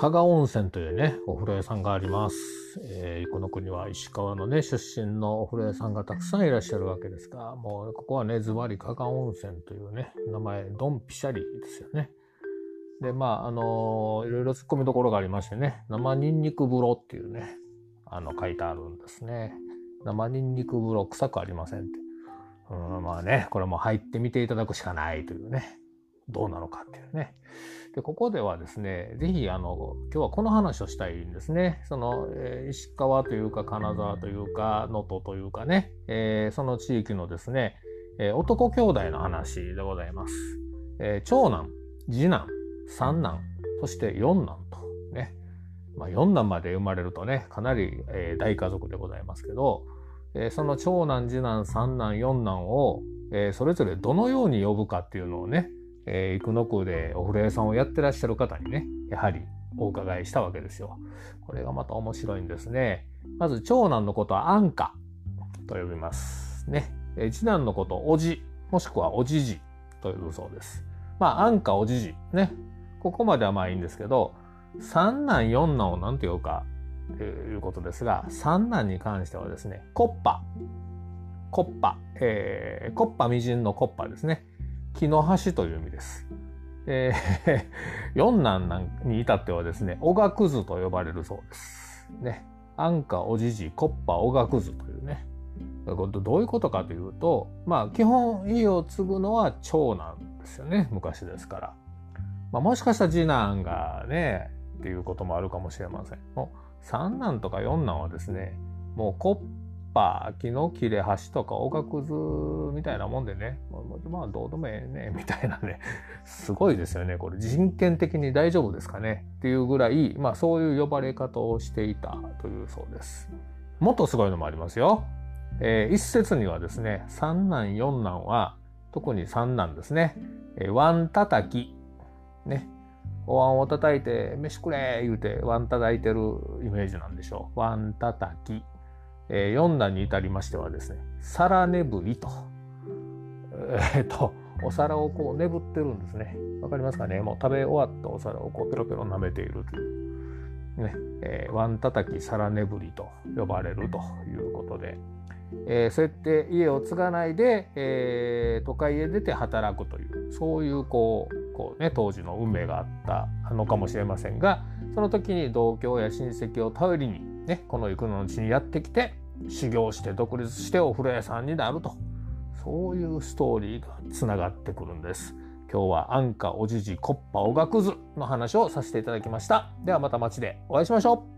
加賀温泉というね、お風呂屋さんがあります。えー、この国は石川のね、出身のお風呂屋さんがたくさんいらっしゃるわけですが、もうここはね、ズバリ加賀温泉というね、名前、ドンピシャリですよね。で、まあ、あのー、いろいろ突っ込みどころがありましてね、生ニンニク風呂っていうね、あの、書いてあるんですね。生ニンニク風呂臭くありませんって。うん、まあね、これも入ってみていただくしかないというね、どうなのかっていうね。で、ここではですね、ぜひ、あの、今日はこの話をしたいんですね。その、えー、石川というか、金沢というか、能登というかね、えー、その地域のですね、えー、男兄弟の話でございます。え長男、次男、三男、そして四男とね、まあ、四男まで生まれるとね、かなり、え大家族でございますけど、えその長男、次男、三男、四男を、えそれぞれどのように呼ぶかっていうのをね、えー、生野区でお風呂屋さんをやってらっしゃる方にね、やはりお伺いしたわけですよ。これがまた面白いんですね。まず長男のことは安価と呼びます。ねえ。次男のことおじ、もしくはおじじと呼ぶそうです。まあ安価おじじ。ね。ここまではまあいいんですけど、三男四男を何て呼ぶかということですが、三男に関してはですね、コッパ。コッパ。えー、コッパみじんのコッパですね。木の橋という意味です。えー、四男に至ってはですね、おがくずと呼ばれるそうです。ね。安価おじじ、コッパおがくずというね。どういうことかというと、まあ基本家を継ぐのは長男ですよね。昔ですから。まあもしかしたら次男がね、っていうこともあるかもしれません。三男とか四男はですね、もうコッぱ木の切れ端とかおがくずみたいなもんでね、まあどうでもええね、みたいなね、すごいですよね。これ人権的に大丈夫ですかねっていうぐらい、まあそういう呼ばれ方をしていたというそうです。もっとすごいのもありますよ。えー、一説にはですね、三男四男は、特に三男ですね、えー、ワン叩き、ね、お椀を叩いて、飯くれ言うて、ワン叩いてるイメージなんでしょう。ワン叩き。えー、4段に至りましてはですね、皿眠りと、えー、っと、お皿をこう眠ってるんですね。わかりますかね？もう食べ終わったお皿をこうペロペロ舐めているという、ね、えー、ワン叩き皿眠りと呼ばれるということで、えー、そうやって家を継がないで、えー、都会へ出て働くというそういうこうこう、ね、当時の運命があったのかもしれませんがその時に同郷や親戚を頼りに、ね、この行くのうちにやってきて修行して独立してお風呂屋さんになるとそういうストーリーがつながってくるんです。今日は安価おじじコッパおがくずの話をさせていただきました。ではまた街でお会いしましょう